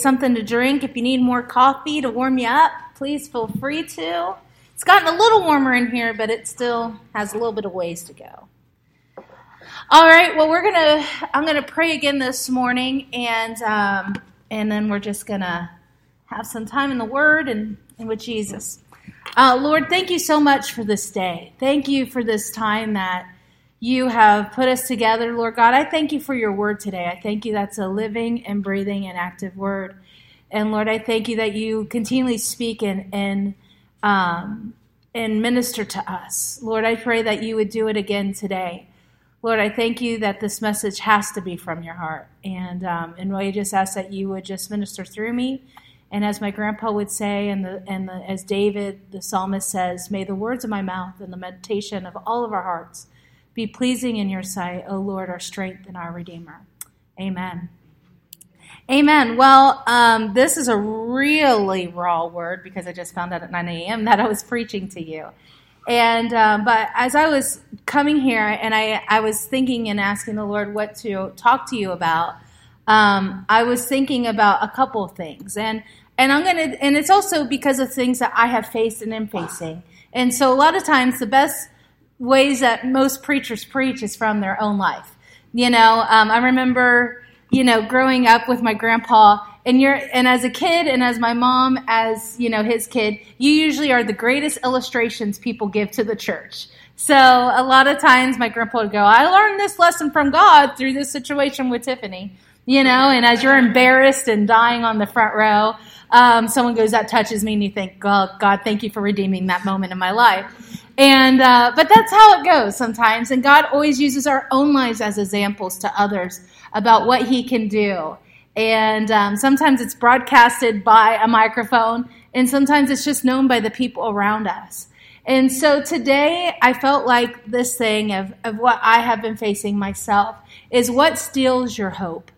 something to drink. If you need more coffee to warm you up, please feel free to. It's gotten a little warmer in here, but it still has a little bit of ways to go. All right, well, we're gonna. I'm gonna pray again this morning, and um, and then we're just gonna have some time in the Word and, and with Jesus. Uh, Lord, thank you so much for this day. Thank you for this time that you have put us together, Lord God. I thank you for your word today. I thank you that's a living and breathing and active word. And Lord, I thank you that you continually speak and and um, and minister to us. Lord, I pray that you would do it again today. Lord, I thank you that this message has to be from your heart. And um, and Lord, I just ask that you would just minister through me. And as my grandpa would say, and the and the, as David the psalmist says, may the words of my mouth and the meditation of all of our hearts be pleasing in your sight, O Lord, our strength and our Redeemer. Amen. Amen. Well, um, this is a really raw word because I just found out at 9 a.m. that I was preaching to you. And um, but as I was coming here and I, I was thinking and asking the Lord what to talk to you about, um, I was thinking about a couple of things. And and I'm gonna and it's also because of things that I have faced and am facing. And so a lot of times the best ways that most preachers preach is from their own life. You know, um, I remember, you know, growing up with my grandpa, and you're, and as a kid, and as my mom, as you know, his kid, you usually are the greatest illustrations people give to the church. So a lot of times, my grandpa would go, "I learned this lesson from God through this situation with Tiffany." You know, and as you're embarrassed and dying on the front row, um, someone goes, "That touches me," and you think, "God, God, thank you for redeeming that moment in my life." And uh, but that's how it goes sometimes. And God always uses our own lives as examples to others about what He can do. And um, sometimes it's broadcasted by a microphone, and sometimes it's just known by the people around us. And so today, I felt like this thing of, of what I have been facing myself is what steals your hope.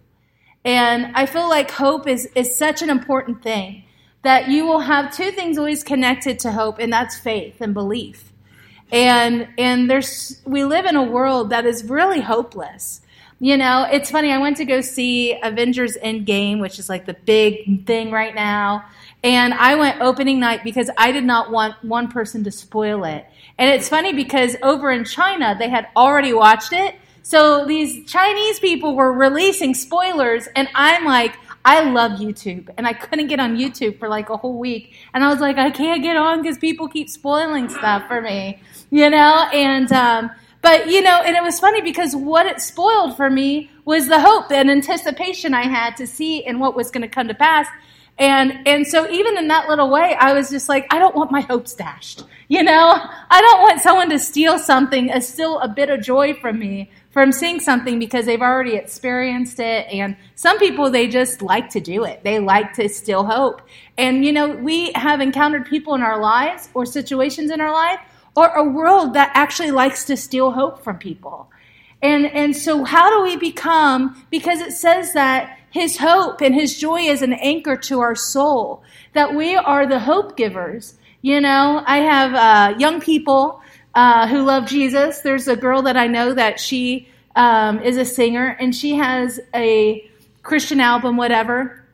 And I feel like hope is, is such an important thing that you will have two things always connected to hope, and that's faith and belief. And and there's we live in a world that is really hopeless. You know it's funny i went to go see avengers endgame which is like the big thing right now. And i went opening night because i did not want one person to spoil it. And it's funny because over in china they had already watched it so these chinese people were releasing spoilers and i'm like I love YouTube, and I couldn't get on YouTube for like a whole week. And I was like, I can't get on because people keep spoiling stuff for me, you know? And, um, but, you know, and it was funny because what it spoiled for me was the hope and anticipation I had to see and what was going to come to pass. And, and so even in that little way, I was just like, I don't want my hopes dashed. You know, I don't want someone to steal something, a, still a bit of joy from me from seeing something because they've already experienced it. And some people, they just like to do it. They like to still hope. And, you know, we have encountered people in our lives or situations in our life or a world that actually likes to steal hope from people. And, and so how do we become, because it says that his hope and his joy is an anchor to our soul, that we are the hope givers. You know, I have uh, young people uh, who love Jesus. There's a girl that I know that she um, is a singer and she has a Christian album, whatever,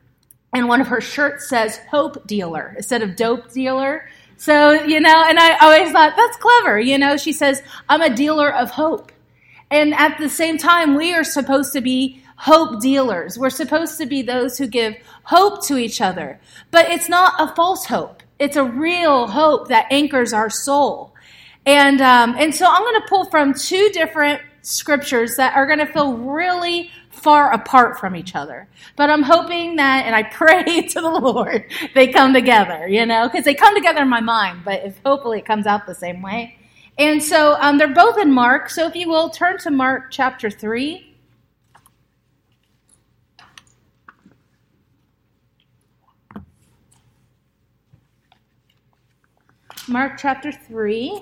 and one of her shirts says Hope Dealer instead of Dope Dealer. So, you know, and I always thought that's clever. You know, she says, I'm a dealer of hope. And at the same time, we are supposed to be hope dealers. We're supposed to be those who give hope to each other. But it's not a false hope. It's a real hope that anchors our soul. And, um, and so I'm going to pull from two different scriptures that are going to feel really far apart from each other. But I'm hoping that, and I pray to the Lord, they come together, you know, because they come together in my mind, but if hopefully it comes out the same way. And so um, they're both in Mark. So if you will, turn to Mark chapter 3. Mark chapter 3.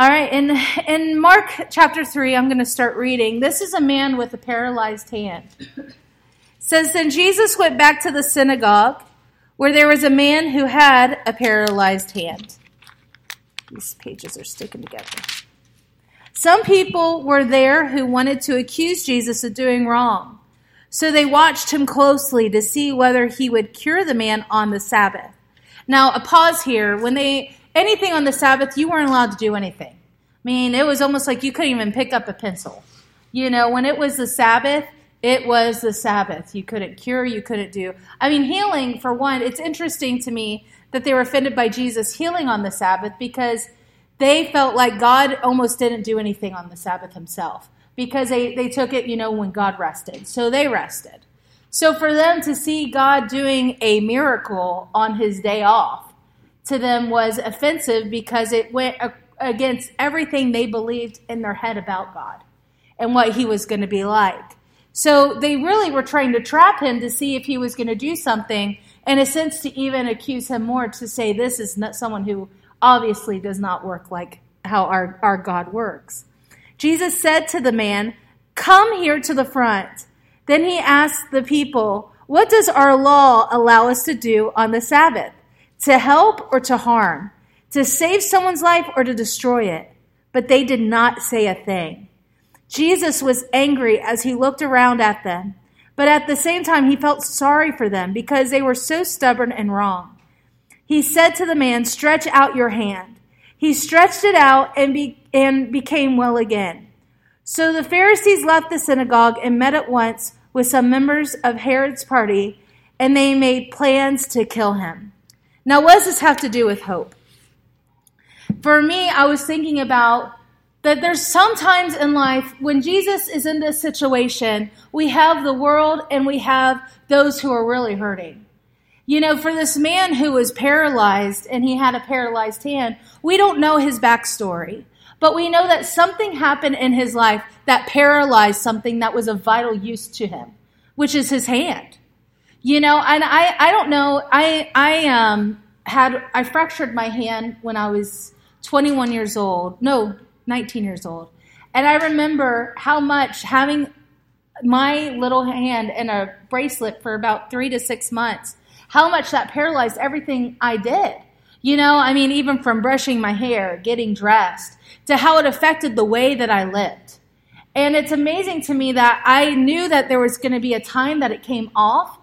All right, in, in Mark chapter 3, I'm going to start reading. This is a man with a paralyzed hand. It says, Then Jesus went back to the synagogue where there was a man who had a paralyzed hand. These pages are sticking together. Some people were there who wanted to accuse Jesus of doing wrong. So they watched him closely to see whether he would cure the man on the Sabbath. Now, a pause here. When they, anything on the Sabbath, you weren't allowed to do anything. I mean, it was almost like you couldn't even pick up a pencil. You know, when it was the Sabbath, it was the Sabbath. You couldn't cure, you couldn't do. I mean, healing, for one, it's interesting to me that they were offended by Jesus healing on the Sabbath because they felt like God almost didn't do anything on the Sabbath himself because they, they took it, you know, when God rested. So they rested. So for them to see God doing a miracle on his day off to them was offensive because it went against everything they believed in their head about God and what he was going to be like. So they really were trying to trap him to see if he was going to do something, in a sense, to even accuse him more to say this is not someone who obviously does not work like how our, our God works. Jesus said to the man, Come here to the front. Then he asked the people, What does our law allow us to do on the Sabbath? To help or to harm? To save someone's life or to destroy it? But they did not say a thing. Jesus was angry as he looked around at them, but at the same time he felt sorry for them because they were so stubborn and wrong. He said to the man, Stretch out your hand. He stretched it out and, be, and became well again. So the Pharisees left the synagogue and met at once with some members of Herod's party, and they made plans to kill him. Now, what does this have to do with hope? For me, I was thinking about that there's sometimes in life when Jesus is in this situation, we have the world and we have those who are really hurting. You know, for this man who was paralyzed and he had a paralyzed hand, we don't know his backstory. But we know that something happened in his life that paralyzed something that was of vital use to him, which is his hand. You know, and I, I don't know, I, I, um, had, I fractured my hand when I was 21 years old. No, 19 years old. And I remember how much having my little hand in a bracelet for about three to six months how much that paralyzed everything I did. You know, I mean, even from brushing my hair, getting dressed, to how it affected the way that I lived. And it's amazing to me that I knew that there was going to be a time that it came off,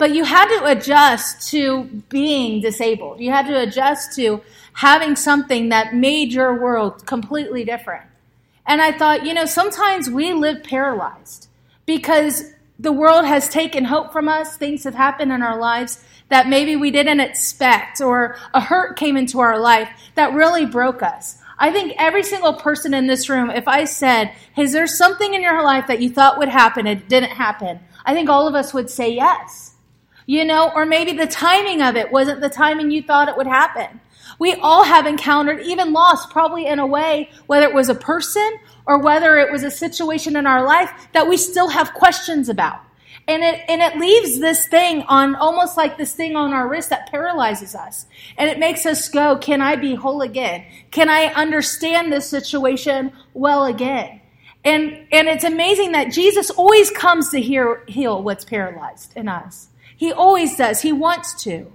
but you had to adjust to being disabled. You had to adjust to having something that made your world completely different. And I thought, you know, sometimes we live paralyzed because the world has taken hope from us. Things have happened in our lives that maybe we didn't expect, or a hurt came into our life that really broke us. I think every single person in this room, if I said, Is there something in your life that you thought would happen it didn't happen? I think all of us would say yes. You know, or maybe the timing of it wasn't the timing you thought it would happen. We all have encountered even loss, probably in a way, whether it was a person or whether it was a situation in our life that we still have questions about. And it, and it leaves this thing on almost like this thing on our wrist that paralyzes us. And it makes us go, can I be whole again? Can I understand this situation well again? And, and it's amazing that Jesus always comes to hear, heal what's paralyzed in us. He always does. He wants to.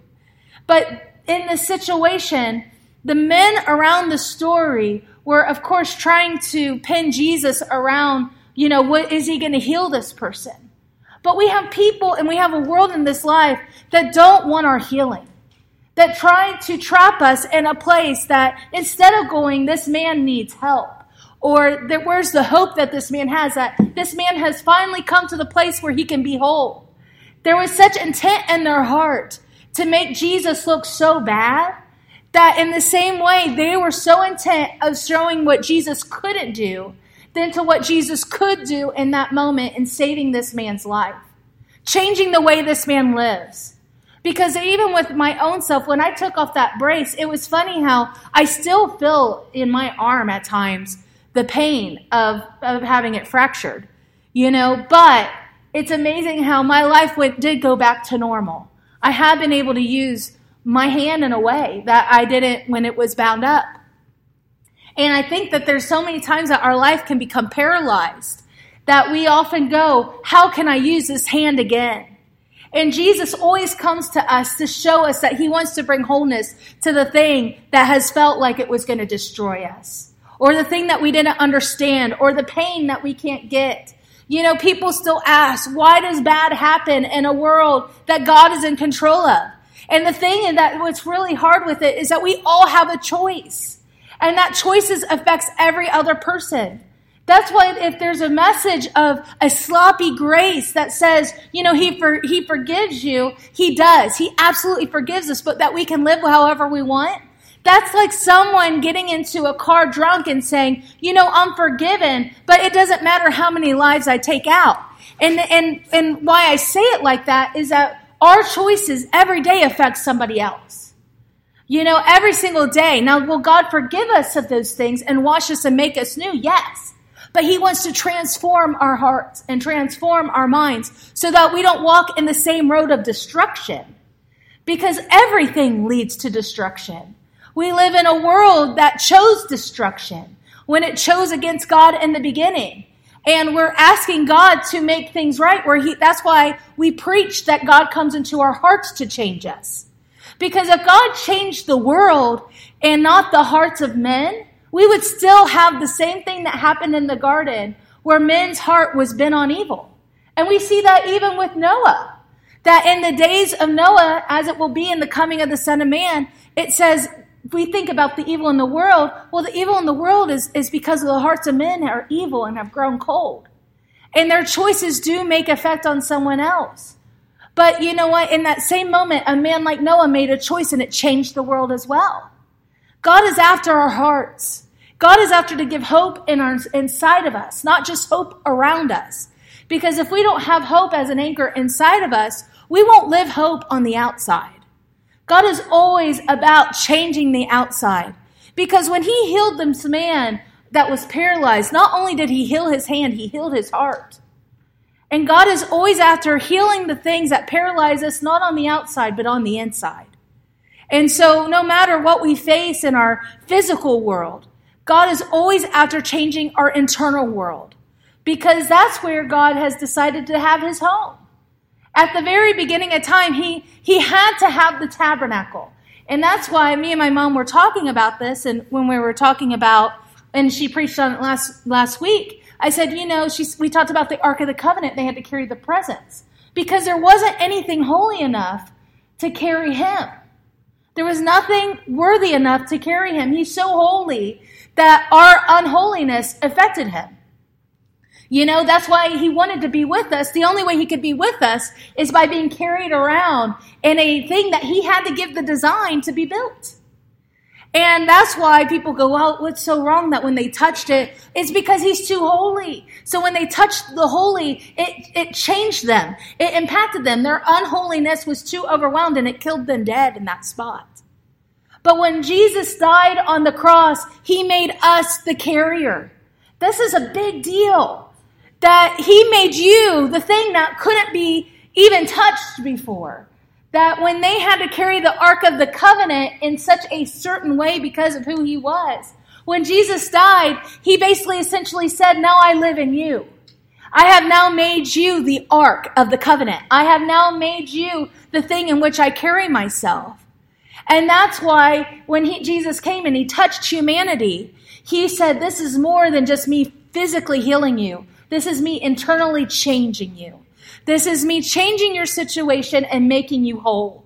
But in this situation, the men around the story were, of course, trying to pin Jesus around, you know, what is he going to heal this person? But we have people and we have a world in this life that don't want our healing, that try to trap us in a place that instead of going, this man needs help, or that where's the hope that this man has, that this man has finally come to the place where he can be whole. There was such intent in their heart to make Jesus look so bad that in the same way they were so intent of showing what Jesus couldn't do than to what Jesus could do in that moment in saving this man's life, changing the way this man lives. Because even with my own self, when I took off that brace, it was funny how I still feel in my arm at times the pain of, of having it fractured, you know, but it's amazing how my life went, did go back to normal. I have been able to use my hand in a way that I didn't when it was bound up. And I think that there's so many times that our life can become paralyzed that we often go, how can I use this hand again? And Jesus always comes to us to show us that he wants to bring wholeness to the thing that has felt like it was going to destroy us, or the thing that we didn't understand, or the pain that we can't get. You know, people still ask, why does bad happen in a world that God is in control of? And the thing and that what's really hard with it is that we all have a choice. And that choices affects every other person. That's why if there's a message of a sloppy grace that says, you know, he for, he forgives you, he does. He absolutely forgives us, but that we can live however we want. That's like someone getting into a car drunk and saying, you know, I'm forgiven, but it doesn't matter how many lives I take out. And and and why I say it like that is that our choices every day affect somebody else. You know, every single day. Now, will God forgive us of those things and wash us and make us new? Yes. But He wants to transform our hearts and transform our minds so that we don't walk in the same road of destruction. Because everything leads to destruction. We live in a world that chose destruction when it chose against God in the beginning. And we're asking God to make things right where he, that's why we preach that God comes into our hearts to change us. Because if God changed the world and not the hearts of men, we would still have the same thing that happened in the garden where men's heart was bent on evil. And we see that even with Noah. That in the days of Noah, as it will be in the coming of the Son of Man, it says, we think about the evil in the world, well, the evil in the world is, is because the hearts of men are evil and have grown cold. And their choices do make effect on someone else. But you know what? In that same moment, a man like Noah made a choice and it changed the world as well. God is after our hearts. God is after to give hope in our, inside of us, not just hope around us. Because if we don't have hope as an anchor inside of us, we won't live hope on the outside. God is always about changing the outside. Because when he healed this man that was paralyzed, not only did he heal his hand, he healed his heart. And God is always after healing the things that paralyze us, not on the outside, but on the inside. And so, no matter what we face in our physical world, God is always after changing our internal world because that's where God has decided to have his home. At the very beginning of time, he, he had to have the tabernacle. And that's why me and my mom were talking about this. And when we were talking about, and she preached on it last, last week, I said, you know, she, we talked about the Ark of the Covenant. They had to carry the presence because there wasn't anything holy enough to carry him. There was nothing worthy enough to carry him. He's so holy that our unholiness affected him. You know, that's why he wanted to be with us. The only way he could be with us is by being carried around in a thing that he had to give the design to be built. And that's why people go, well, what's so wrong that when they touched it, it's because he's too holy. So when they touched the holy, it, it changed them. It impacted them. Their unholiness was too overwhelmed and it killed them dead in that spot. But when Jesus died on the cross, he made us the carrier. This is a big deal that he made you the thing that couldn't be even touched before. That when they had to carry the Ark of the Covenant in such a certain way because of who he was, when Jesus died, he basically essentially said, Now I live in you. I have now made you the Ark of the Covenant. I have now made you the thing in which I carry myself. And that's why when he, Jesus came and he touched humanity, he said, This is more than just me physically healing you. This is me internally changing you. This is me changing your situation and making you whole.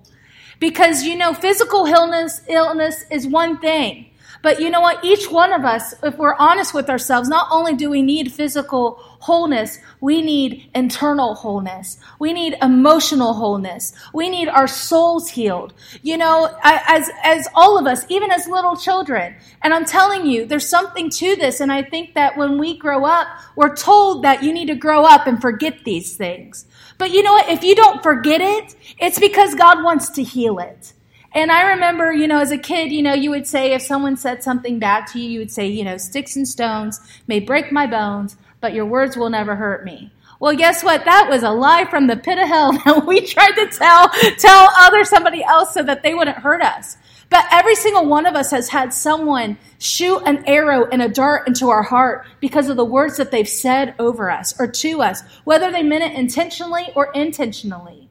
Because you know, physical illness, illness is one thing. But you know what? Each one of us, if we're honest with ourselves, not only do we need physical wholeness, we need internal wholeness. We need emotional wholeness. We need our souls healed. You know, as, as all of us, even as little children. And I'm telling you, there's something to this. And I think that when we grow up, we're told that you need to grow up and forget these things. But you know what? If you don't forget it, it's because God wants to heal it. And I remember, you know, as a kid, you know, you would say, if someone said something bad to you, you would say, you know, sticks and stones may break my bones, but your words will never hurt me. Well, guess what? That was a lie from the pit of hell that we tried to tell, tell other somebody else so that they wouldn't hurt us. But every single one of us has had someone shoot an arrow and a dart into our heart because of the words that they've said over us or to us, whether they meant it intentionally or intentionally.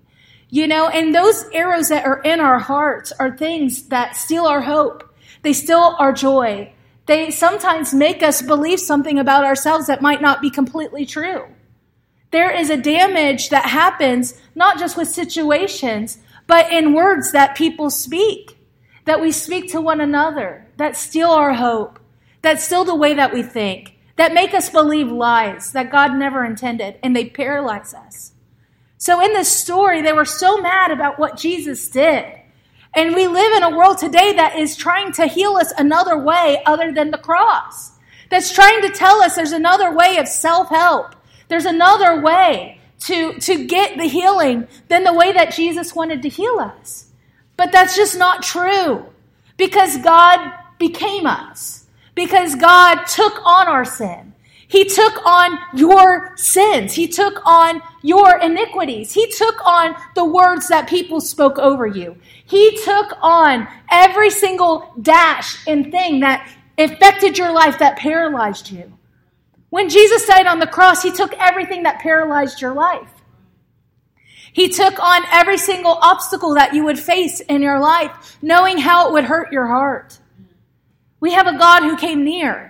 You know, and those arrows that are in our hearts are things that steal our hope. They steal our joy. They sometimes make us believe something about ourselves that might not be completely true. There is a damage that happens not just with situations, but in words that people speak, that we speak to one another, that steal our hope, that steal the way that we think, that make us believe lies that God never intended, and they paralyze us. So in this story, they were so mad about what Jesus did. And we live in a world today that is trying to heal us another way other than the cross. That's trying to tell us there's another way of self-help. There's another way to, to get the healing than the way that Jesus wanted to heal us. But that's just not true because God became us, because God took on our sin. He took on your sins. He took on your iniquities. He took on the words that people spoke over you. He took on every single dash and thing that affected your life that paralyzed you. When Jesus died on the cross, he took everything that paralyzed your life. He took on every single obstacle that you would face in your life, knowing how it would hurt your heart. We have a God who came near.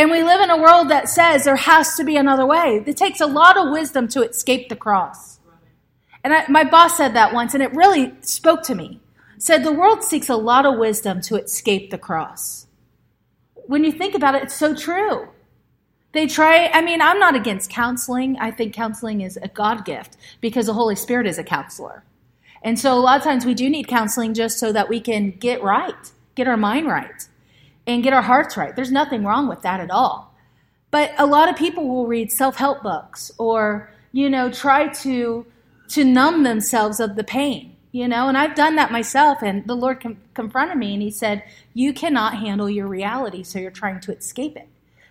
And we live in a world that says there has to be another way. It takes a lot of wisdom to escape the cross. And I, my boss said that once, and it really spoke to me. Said the world seeks a lot of wisdom to escape the cross. When you think about it, it's so true. They try, I mean, I'm not against counseling. I think counseling is a God gift because the Holy Spirit is a counselor. And so a lot of times we do need counseling just so that we can get right, get our mind right and get our hearts right. There's nothing wrong with that at all. But a lot of people will read self-help books or, you know, try to to numb themselves of the pain, you know, and I've done that myself and the Lord com- confronted me and he said, "You cannot handle your reality, so you're trying to escape it."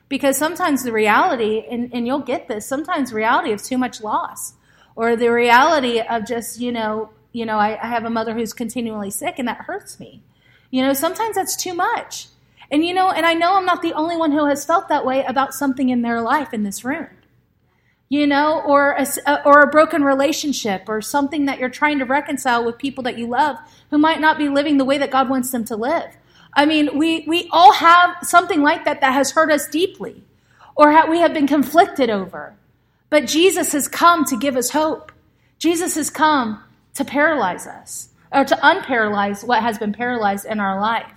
Because sometimes the reality and, and you'll get this, sometimes reality of too much loss or the reality of just, you know, you know, I, I have a mother who's continually sick and that hurts me. You know, sometimes that's too much. And you know, and I know I'm not the only one who has felt that way about something in their life in this room. You know, or a, or a broken relationship or something that you're trying to reconcile with people that you love who might not be living the way that God wants them to live. I mean, we, we all have something like that that has hurt us deeply or we have been conflicted over. But Jesus has come to give us hope. Jesus has come to paralyze us or to unparalyze what has been paralyzed in our life.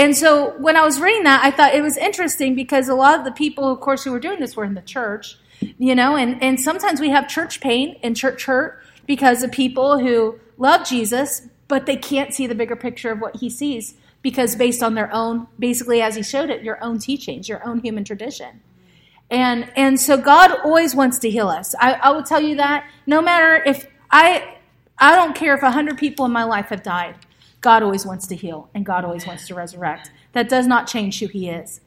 And so when I was reading that, I thought it was interesting because a lot of the people, of course, who were doing this were in the church, you know, and, and sometimes we have church pain and church hurt because of people who love Jesus, but they can't see the bigger picture of what he sees because based on their own, basically, as he showed it, your own teachings, your own human tradition. And, and so God always wants to heal us. I, I will tell you that no matter if I, I don't care if a hundred people in my life have died. God always wants to heal and God always wants to resurrect. That does not change who He is.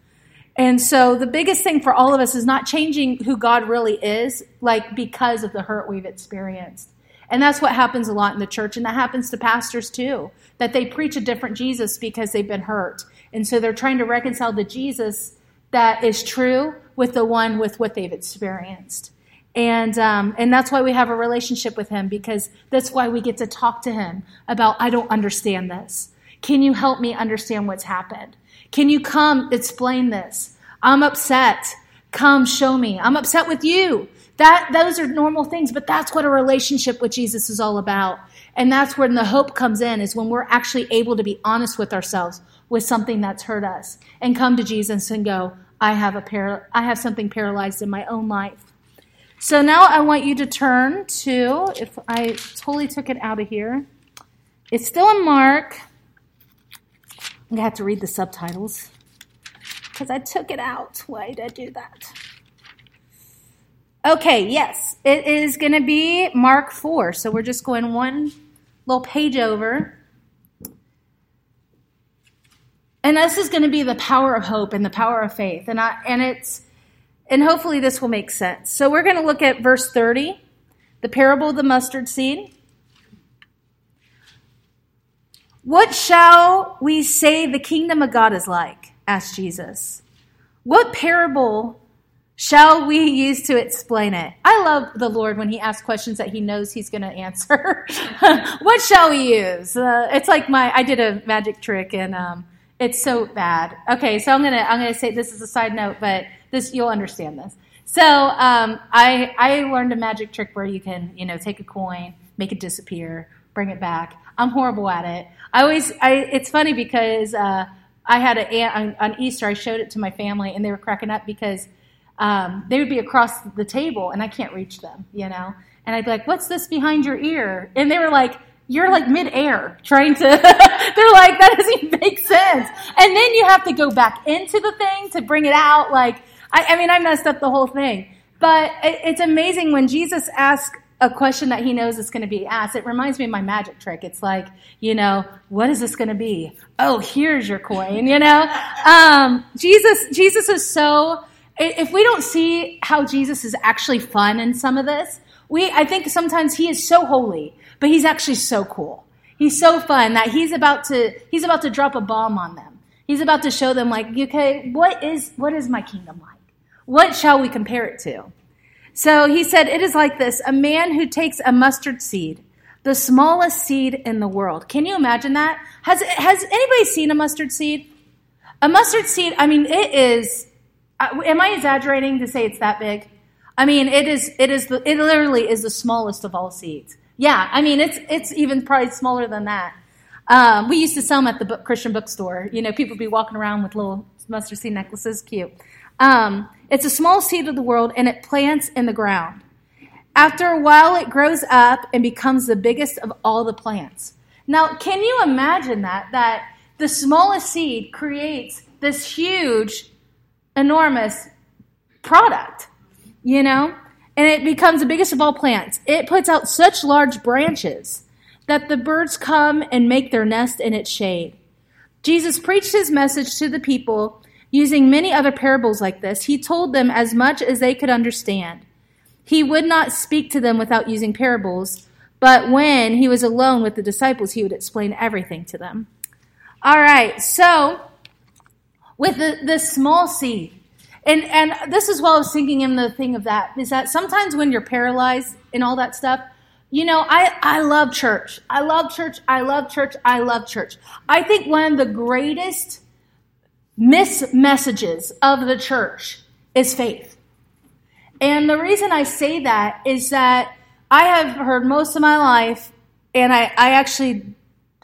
And so the biggest thing for all of us is not changing who God really is, like because of the hurt we've experienced. And that's what happens a lot in the church, and that happens to pastors too, that they preach a different Jesus because they've been hurt. And so they're trying to reconcile the Jesus that is true with the one with what they've experienced. And, um, and that's why we have a relationship with him because that's why we get to talk to him about, I don't understand this. Can you help me understand what's happened? Can you come explain this? I'm upset. Come show me. I'm upset with you. That, those are normal things, but that's what a relationship with Jesus is all about. And that's when the hope comes in is when we're actually able to be honest with ourselves with something that's hurt us and come to Jesus and go, I have a I have something paralyzed in my own life. So now I want you to turn to, if I totally took it out of here, it's still in Mark. I'm going to have to read the subtitles because I took it out. Why did I do that? Okay, yes, it is going to be Mark 4. So we're just going one little page over. And this is going to be the power of hope and the power of faith. And I, and it's and hopefully this will make sense. So we're going to look at verse 30, the parable of the mustard seed. What shall we say the kingdom of God is like? asked Jesus. What parable shall we use to explain it? I love the Lord when He asks questions that He knows He's going to answer. what shall we use? Uh, it's like my I did a magic trick and um, it's so bad. Okay, so I'm gonna I'm gonna say this is a side note, but this you'll understand this. So um, I I learned a magic trick where you can you know take a coin, make it disappear, bring it back. I'm horrible at it. I always I it's funny because uh, I had an aunt on, on Easter. I showed it to my family, and they were cracking up because um, they would be across the table and I can't reach them, you know? And I'd be like, what's this behind your ear? And they were like, you're like midair trying to, they're like, that doesn't make sense. And then you have to go back into the thing to bring it out. Like, I, I mean, I messed up the whole thing. But it, it's amazing when Jesus asks a question that he knows is going to be asked. It reminds me of my magic trick. It's like, you know, what is this going to be? Oh, here's your coin, you know? Um, Jesus, Jesus is so, if we don't see how Jesus is actually fun in some of this, we I think sometimes he is so holy, but he's actually so cool. He's so fun that he's about to he's about to drop a bomb on them. He's about to show them like, okay, what is what is my kingdom like? What shall we compare it to? So he said, it is like this: a man who takes a mustard seed, the smallest seed in the world. Can you imagine that? Has has anybody seen a mustard seed? A mustard seed, I mean, it is uh, am I exaggerating to say it's that big? I mean, it is. It is. The, it literally is the smallest of all seeds. Yeah, I mean, it's it's even probably smaller than that. Um, we used to sell them at the book, Christian bookstore. You know, people would be walking around with little mustard seed necklaces. Cute. Um, it's a small seed of the world, and it plants in the ground. After a while, it grows up and becomes the biggest of all the plants. Now, can you imagine that? That the smallest seed creates this huge enormous product, you know? And it becomes the biggest of all plants. It puts out such large branches that the birds come and make their nest in its shade. Jesus preached his message to the people using many other parables like this. He told them as much as they could understand. He would not speak to them without using parables, but when he was alone with the disciples, he would explain everything to them. All right, so with the, the small seed. And, and this is what I was thinking in the thing of that is that sometimes when you're paralyzed and all that stuff, you know, I, I love church. I love church. I love church. I love church. I think one of the greatest miss messages of the church is faith. And the reason I say that is that I have heard most of my life, and I, I actually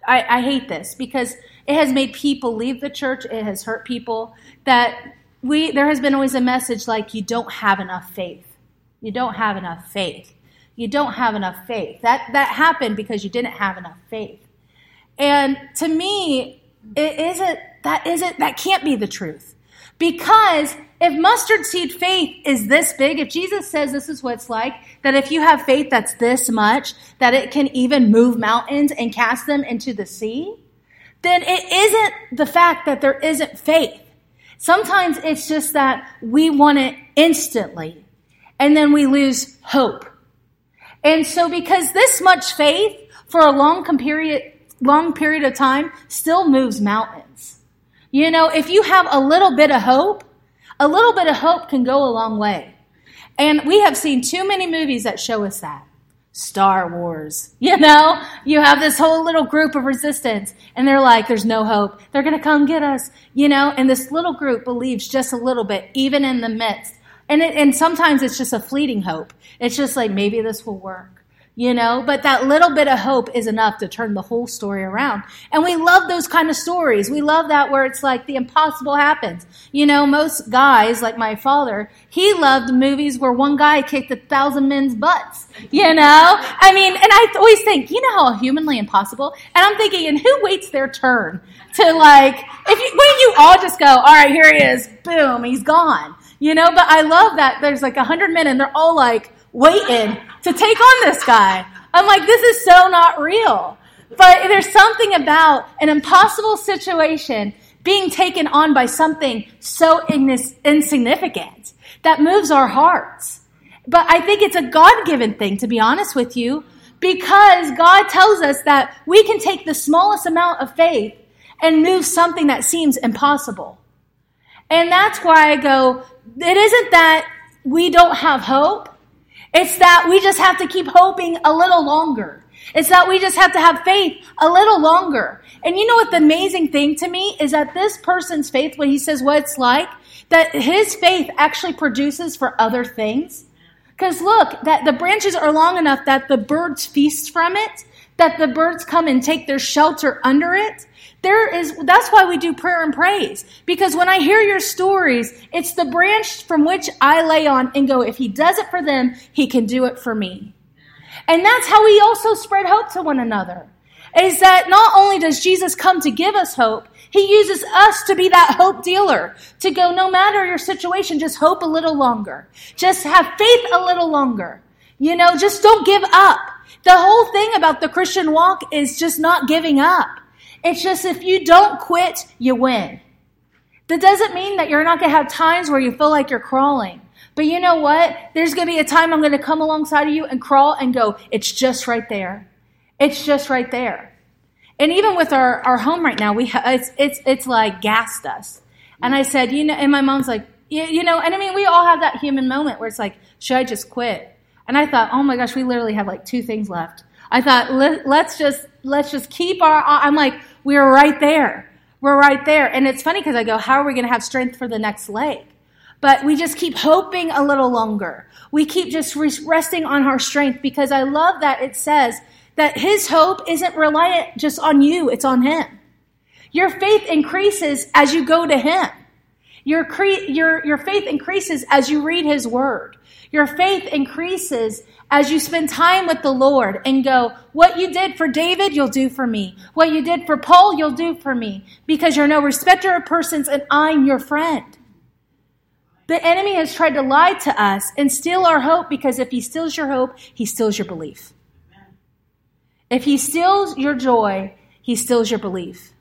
I, I hate this because it has made people leave the church. It has hurt people. That we there has been always a message like you don't have enough faith. You don't have enough faith. You don't have enough faith. That that happened because you didn't have enough faith. And to me, it isn't that isn't that can't be the truth. Because if mustard seed faith is this big, if Jesus says this is what it's like, that if you have faith that's this much, that it can even move mountains and cast them into the sea, then it isn't the fact that there isn't faith. Sometimes it's just that we want it instantly and then we lose hope. And so because this much faith for a long period, long period of time still moves mountains. You know, if you have a little bit of hope, a little bit of hope can go a long way. And we have seen too many movies that show us that. Star Wars. You know, you have this whole little group of resistance and they're like, there's no hope. They're going to come get us, you know, and this little group believes just a little bit, even in the midst. And, it, and sometimes it's just a fleeting hope. It's just like, maybe this will work you know, but that little bit of hope is enough to turn the whole story around. And we love those kind of stories. We love that where it's like the impossible happens. You know, most guys, like my father, he loved movies where one guy kicked a thousand men's butts, you know? I mean, and I always think, you know how humanly impossible? And I'm thinking, and who waits their turn to like, if you, when you all just go, all right, here he is, boom, he's gone, you know? But I love that there's like a hundred men and they're all like, waiting to take on this guy. I'm like, this is so not real. But there's something about an impossible situation being taken on by something so insignificant that moves our hearts. But I think it's a God given thing, to be honest with you, because God tells us that we can take the smallest amount of faith and move something that seems impossible. And that's why I go, it isn't that we don't have hope. It's that we just have to keep hoping a little longer. It's that we just have to have faith a little longer. And you know what the amazing thing to me is that this person's faith, when he says what it's like, that his faith actually produces for other things. Because look, that the branches are long enough that the birds feast from it, that the birds come and take their shelter under it. There is, that's why we do prayer and praise. Because when I hear your stories, it's the branch from which I lay on and go, if he does it for them, he can do it for me. And that's how we also spread hope to one another. Is that not only does Jesus come to give us hope, he uses us to be that hope dealer, to go, no matter your situation, just hope a little longer. Just have faith a little longer. You know, just don't give up. The whole thing about the Christian walk is just not giving up. It's just if you don't quit, you win. That doesn't mean that you're not going to have times where you feel like you're crawling. But you know what? There's going to be a time I'm going to come alongside of you and crawl and go, it's just right there. It's just right there. And even with our, our home right now, we ha- it's, it's, it's like gassed us. And I said, you know, and my mom's like, you, you know, and I mean, we all have that human moment where it's like, should I just quit? And I thought, oh my gosh, we literally have like two things left. I thought, Let, let's just, let's just keep our, I'm like, we're right there. We're right there. And it's funny because I go, how are we going to have strength for the next leg? But we just keep hoping a little longer. We keep just resting on our strength because I love that it says that his hope isn't reliant just on you, it's on him. Your faith increases as you go to him. Your, cre- your, your faith increases as you read his word. Your faith increases as you spend time with the Lord and go, what you did for David, you'll do for me. What you did for Paul, you'll do for me. Because you're no respecter of persons and I'm your friend. The enemy has tried to lie to us and steal our hope because if he steals your hope, he steals your belief. If he steals your joy, he steals your belief.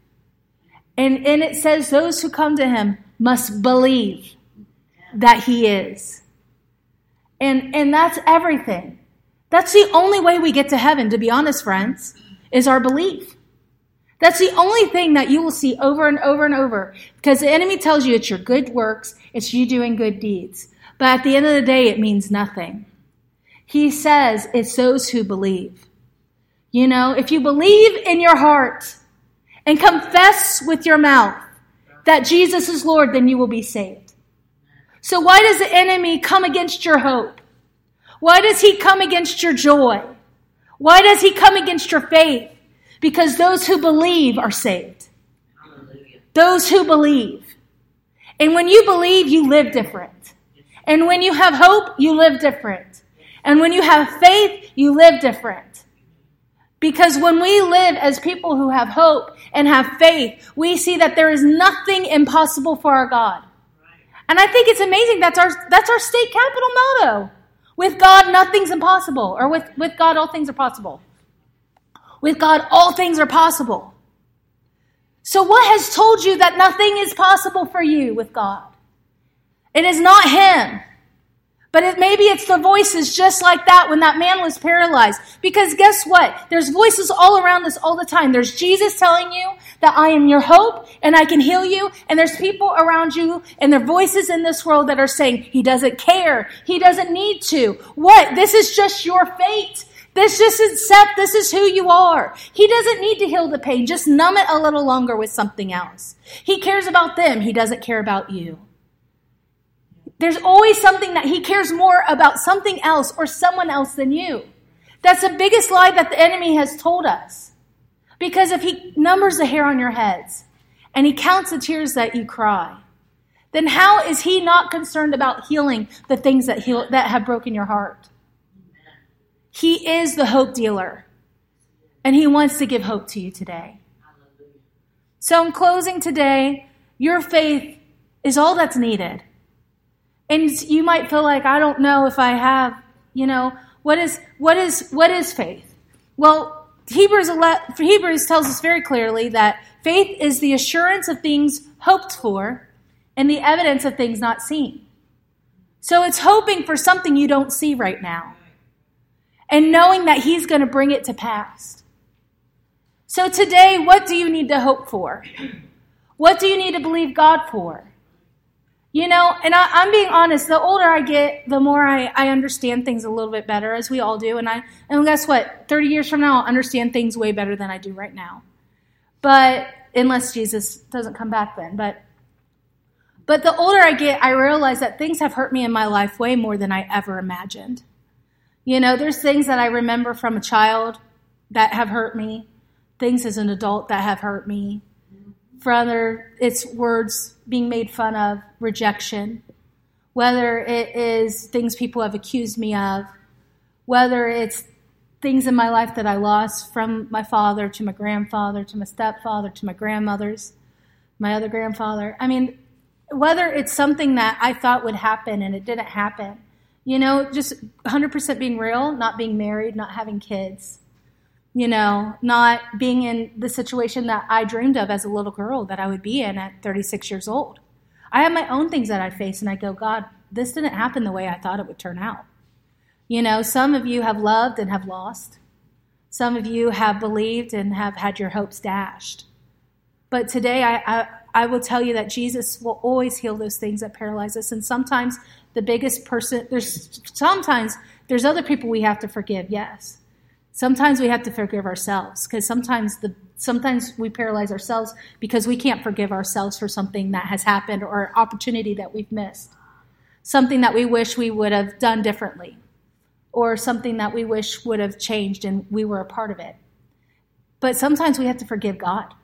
And, and it says those who come to him must believe that he is. And, and that's everything. That's the only way we get to heaven, to be honest, friends, is our belief. That's the only thing that you will see over and over and over because the enemy tells you it's your good works, it's you doing good deeds. But at the end of the day, it means nothing. He says it's those who believe. You know, if you believe in your heart and confess with your mouth that Jesus is Lord, then you will be saved. So why does the enemy come against your hope? Why does he come against your joy? Why does he come against your faith? Because those who believe are saved. Hallelujah. Those who believe. And when you believe, you live different. And when you have hope, you live different. And when you have faith, you live different. Because when we live as people who have hope and have faith, we see that there is nothing impossible for our God. And I think it's amazing that's our that's our state capital motto. With God nothing's impossible or with with God all things are possible. With God all things are possible. So what has told you that nothing is possible for you with God? It is not him. But it, maybe it's the voices just like that when that man was paralyzed. Because guess what? There's voices all around us all the time. There's Jesus telling you that I am your hope and I can heal you. And there's people around you and there are voices in this world that are saying, he doesn't care. He doesn't need to. What? This is just your fate. This just is accept this is who you are. He doesn't need to heal the pain. Just numb it a little longer with something else. He cares about them. He doesn't care about you. There's always something that he cares more about something else or someone else than you. That's the biggest lie that the enemy has told us. Because if he numbers the hair on your heads and he counts the tears that you cry, then how is he not concerned about healing the things that heal, that have broken your heart? He is the hope dealer. And he wants to give hope to you today. So in closing today, your faith is all that's needed. And you might feel like, I don't know if I have, you know, what is, what is, what is faith? Well, Hebrews, 11, Hebrews tells us very clearly that faith is the assurance of things hoped for and the evidence of things not seen. So it's hoping for something you don't see right now and knowing that He's going to bring it to pass. So today, what do you need to hope for? What do you need to believe God for? You know, and I, am being honest, the older I get, the more I, I understand things a little bit better, as we all do. And I and guess what? 30 years from now, I'll understand things way better than I do right now. But unless Jesus doesn't come back then. But but the older I get, I realize that things have hurt me in my life way more than I ever imagined. You know, there's things that I remember from a child that have hurt me, things as an adult that have hurt me. For other, it's words being made fun of, rejection, whether it is things people have accused me of, whether it's things in my life that I lost from my father to my grandfather to my stepfather to my grandmothers, my other grandfather. I mean, whether it's something that I thought would happen and it didn't happen, you know, just 100% being real, not being married, not having kids, you know, not being in the situation that I dreamed of as a little girl that I would be in at 36 years old. I have my own things that I face, and I go, God, this didn't happen the way I thought it would turn out. You know, some of you have loved and have lost. Some of you have believed and have had your hopes dashed. But today, I, I, I will tell you that Jesus will always heal those things that paralyze us. And sometimes the biggest person, there's sometimes there's other people we have to forgive, yes. Sometimes we have to forgive ourselves because sometimes the sometimes we paralyze ourselves because we can't forgive ourselves for something that has happened or opportunity that we've missed. Something that we wish we would have done differently or something that we wish would have changed and we were a part of it. But sometimes we have to forgive God.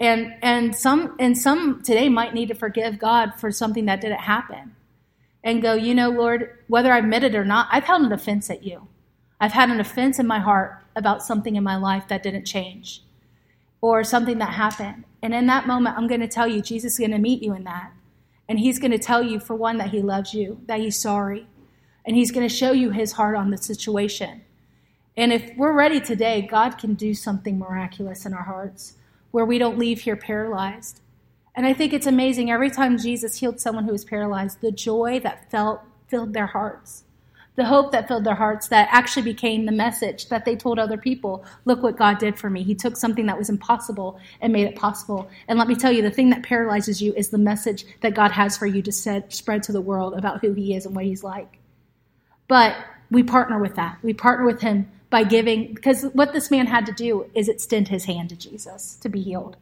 And and some and some today might need to forgive God for something that didn't happen. And go, you know, Lord, whether I admit it or not, I've held an offense at you. I've had an offense in my heart about something in my life that didn't change or something that happened. And in that moment, I'm going to tell you, Jesus is going to meet you in that. And he's going to tell you, for one, that he loves you, that he's sorry. And he's going to show you his heart on the situation. And if we're ready today, God can do something miraculous in our hearts where we don't leave here paralyzed. And I think it's amazing every time Jesus healed someone who was paralyzed, the joy that felt filled their hearts the hope that filled their hearts that actually became the message that they told other people look what God did for me. He took something that was impossible and made it possible. And let me tell you, the thing that paralyzes you is the message that God has for you to set, spread to the world about who He is and what He's like. But we partner with that. We partner with Him by giving, because what this man had to do is extend his hand to Jesus to be healed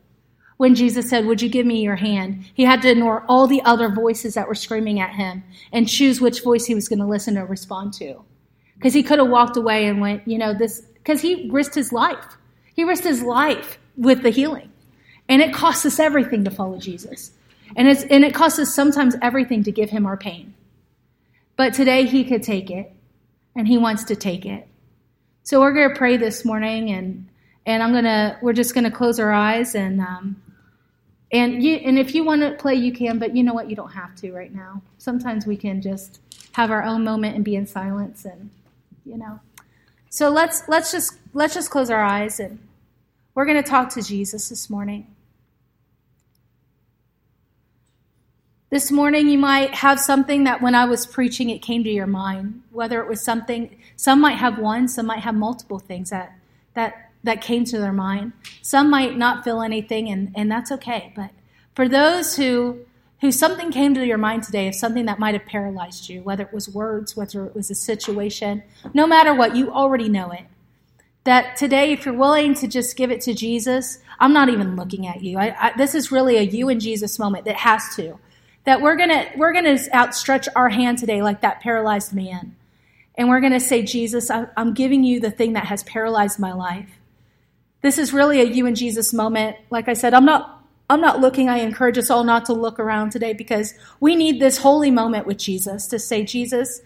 when Jesus said, Would you give me your hand? He had to ignore all the other voices that were screaming at him and choose which voice he was going to listen or respond to. Because he could have walked away and went, You know, this, because he risked his life. He risked his life with the healing. And it costs us everything to follow Jesus. And, it's, and it costs us sometimes everything to give him our pain. But today he could take it, and he wants to take it. So we're going to pray this morning, and, and I'm going to, we're just going to close our eyes and, um, and you, and if you want to play, you can, but you know what? You don't have to right now. Sometimes we can just have our own moment and be in silence, and you know. So let's let's just let's just close our eyes and we're going to talk to Jesus this morning. This morning, you might have something that when I was preaching, it came to your mind. Whether it was something, some might have one, some might have multiple things that that that came to their mind. Some might not feel anything, and, and that's okay. But for those who who something came to your mind today of something that might have paralyzed you, whether it was words, whether it was a situation, no matter what, you already know it. That today, if you're willing to just give it to Jesus, I'm not even looking at you. I, I, this is really a you and Jesus moment that has to. That we're gonna we're gonna outstretch our hand today like that paralyzed man, and we're gonna say, Jesus, I, I'm giving you the thing that has paralyzed my life. This is really a you and Jesus moment. Like I said, I'm not I'm not looking. I encourage us all not to look around today because we need this holy moment with Jesus to say, Jesus,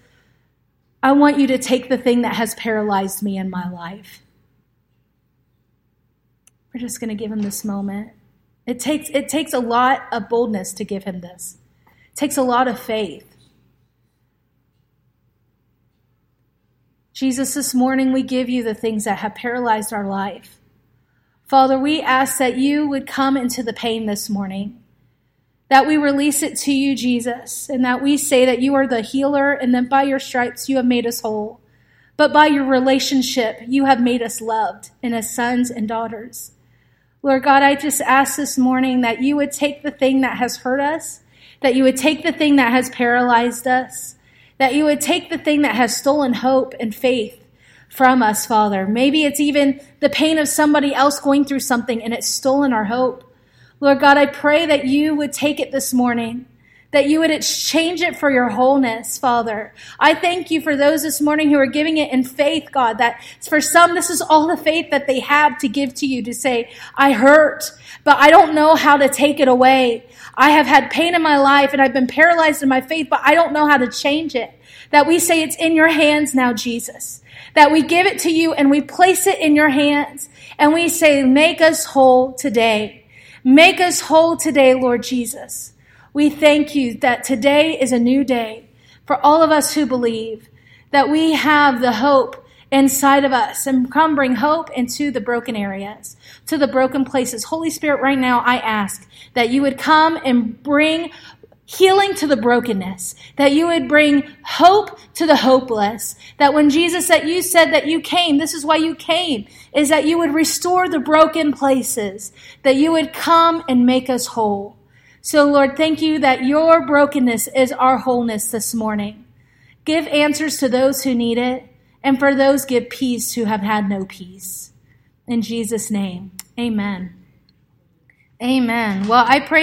I want you to take the thing that has paralyzed me in my life. We're just going to give him this moment. It takes, it takes a lot of boldness to give him this, it takes a lot of faith. Jesus, this morning we give you the things that have paralyzed our life. Father, we ask that you would come into the pain this morning, that we release it to you, Jesus, and that we say that you are the healer and that by your stripes you have made us whole. But by your relationship, you have made us loved and as sons and daughters. Lord God, I just ask this morning that you would take the thing that has hurt us, that you would take the thing that has paralyzed us, that you would take the thing that has stolen hope and faith from us, Father. Maybe it's even the pain of somebody else going through something and it's stolen our hope. Lord God, I pray that you would take it this morning, that you would exchange it for your wholeness, Father. I thank you for those this morning who are giving it in faith, God, that for some, this is all the faith that they have to give to you to say, I hurt, but I don't know how to take it away. I have had pain in my life and I've been paralyzed in my faith, but I don't know how to change it. That we say it's in your hands now, Jesus. That we give it to you and we place it in your hands and we say, make us whole today. Make us whole today, Lord Jesus. We thank you that today is a new day for all of us who believe that we have the hope inside of us and come bring hope into the broken areas, to the broken places. Holy Spirit, right now, I ask that you would come and bring healing to the brokenness, that you would bring hope to the hopeless, that when Jesus, that you said that you came, this is why you came, is that you would restore the broken places, that you would come and make us whole. So Lord, thank you that your brokenness is our wholeness this morning. Give answers to those who need it. And for those, give peace who have had no peace. In Jesus' name, amen. Amen. Well, I pray.